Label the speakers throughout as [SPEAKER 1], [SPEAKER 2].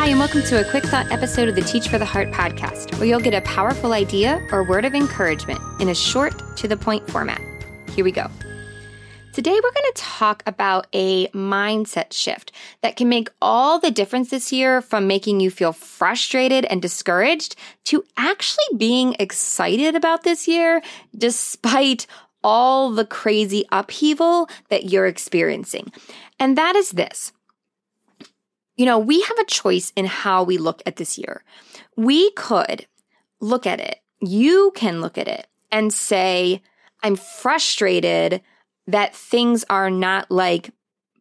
[SPEAKER 1] Hi, and welcome to a quick thought episode of the Teach for the Heart podcast, where you'll get a powerful idea or word of encouragement in a short, to the point format. Here we go. Today, we're going to talk about a mindset shift that can make all the difference this year from making you feel frustrated and discouraged to actually being excited about this year despite all the crazy upheaval that you're experiencing. And that is this. You know, we have a choice in how we look at this year. We could look at it. You can look at it and say, I'm frustrated that things are not like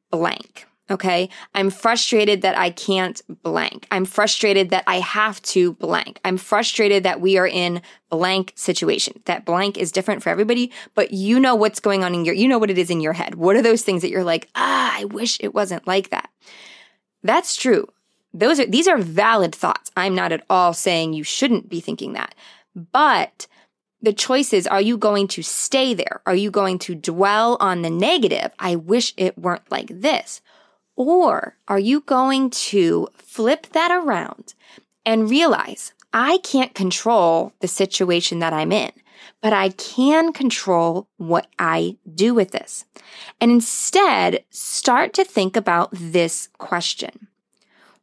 [SPEAKER 1] blank. Okay. I'm frustrated that I can't blank. I'm frustrated that I have to blank. I'm frustrated that we are in blank situation. That blank is different for everybody, but you know what's going on in your, you know what it is in your head. What are those things that you're like, ah, I wish it wasn't like that. That's true. Those are, these are valid thoughts. I'm not at all saying you shouldn't be thinking that, but the choice is are you going to stay there? Are you going to dwell on the negative? I wish it weren't like this. Or are you going to flip that around and realize I can't control the situation that I'm in, but I can control what I do with this. And instead, start to think about this question.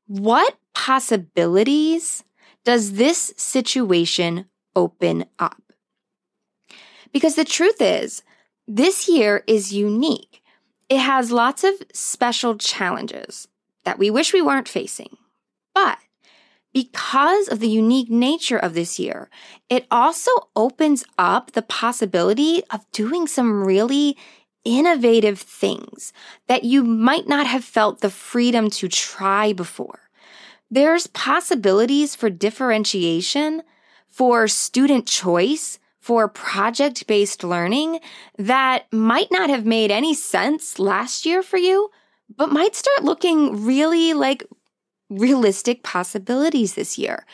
[SPEAKER 1] What possibilities does this situation open up? Because the truth is, this year is unique. It has lots of special challenges that we wish we weren't facing. But because of the unique nature of this year, it also opens up the possibility of doing some really innovative things that you might not have felt the freedom to try before. There's possibilities for differentiation, for student choice, for project based learning that might not have made any sense last year for you, but might start looking really like realistic possibilities this year.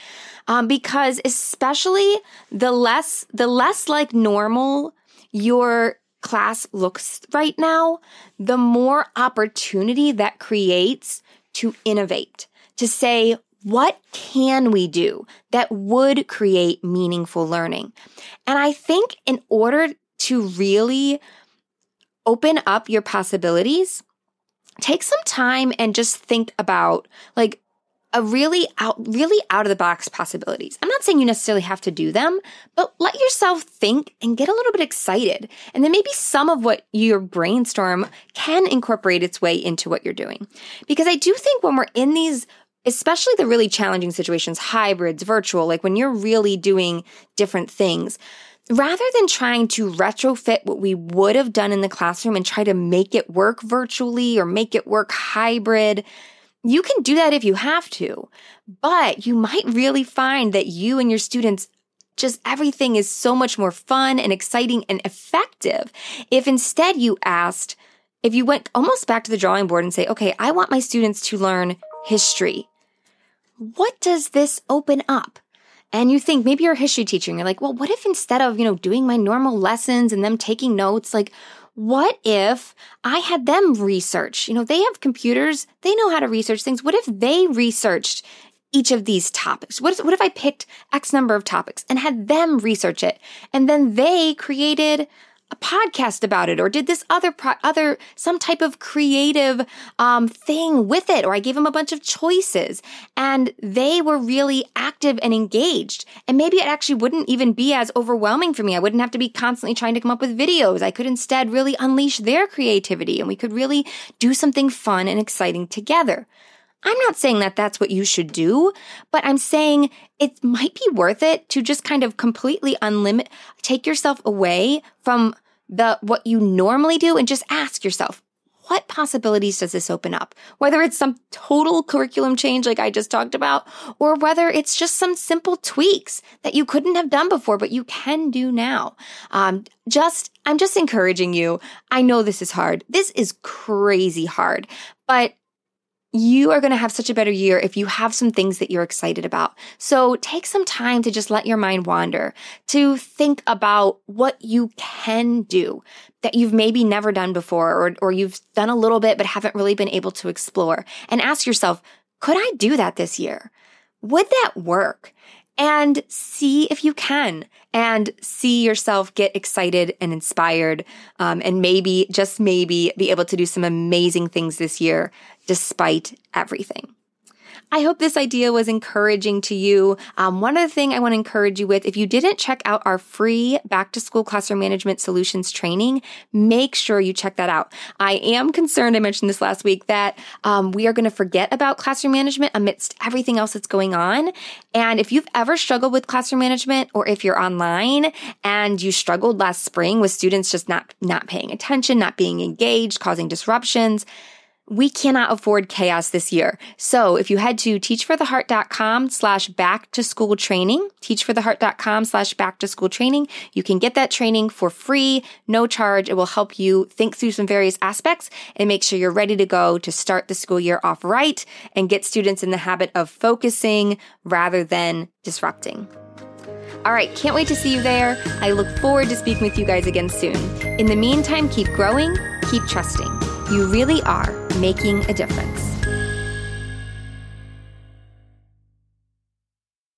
[SPEAKER 1] Um, because especially the less, the less like normal your class looks right now, the more opportunity that creates to innovate, to say, what can we do that would create meaningful learning? And I think in order to really open up your possibilities, take some time and just think about like a really out really out of the box possibilities. I'm not saying you necessarily have to do them, but let yourself think and get a little bit excited. And then maybe some of what your brainstorm can incorporate its way into what you're doing. Because I do think when we're in these especially the really challenging situations, hybrids, virtual, like when you're really doing different things, rather than trying to retrofit what we would have done in the classroom and try to make it work virtually or make it work hybrid, you can do that if you have to, but you might really find that you and your students just everything is so much more fun and exciting and effective if instead you asked, if you went almost back to the drawing board and say, okay, I want my students to learn history what does this open up? And you think maybe you're a history teacher and you're like, well, what if instead of, you know, doing my normal lessons and them taking notes, like, what if I had them research? You know, they have computers, they know how to research things. What if they researched each of these topics? What, if, what if I picked X number of topics and had them research it? And then they created a podcast about it or did this other pro- other some type of creative um, thing with it or i gave them a bunch of choices and they were really active and engaged. And maybe it actually wouldn't even be as overwhelming for me. I wouldn't have to be constantly trying to come up with videos. I could instead really unleash their creativity and we could really do something fun and exciting together I'm not saying that that's what you should do, but I'm saying it might be worth it to just kind of completely unlimit, take yourself away from the what you normally do and just ask yourself, what possibilities does this open up? Whether it's some total curriculum change like I just talked about, or whether it's just some simple tweaks that you couldn't have done before, but you can do now. Um, just, I'm just encouraging you. I know this is hard. This is crazy hard, but you are going to have such a better year if you have some things that you're excited about. So take some time to just let your mind wander, to think about what you can do that you've maybe never done before or, or you've done a little bit but haven't really been able to explore and ask yourself, could I do that this year? Would that work? And see if you can and see yourself get excited and inspired um, and maybe, just maybe, be able to do some amazing things this year despite everything. I hope this idea was encouraging to you. Um, one other thing I want to encourage you with, if you didn't check out our free back to school classroom management solutions training, make sure you check that out. I am concerned, I mentioned this last week, that um, we are going to forget about classroom management amidst everything else that's going on. And if you've ever struggled with classroom management or if you're online and you struggled last spring with students just not, not paying attention, not being engaged, causing disruptions, we cannot afford chaos this year. So if you head to teachfortheheart.com slash back to school training, teachfortheheart.com slash back to school training, you can get that training for free, no charge. It will help you think through some various aspects and make sure you're ready to go to start the school year off right and get students in the habit of focusing rather than disrupting. All right, can't wait to see you there. I look forward to speaking with you guys again soon. In the meantime, keep growing, keep trusting. You really are making a difference.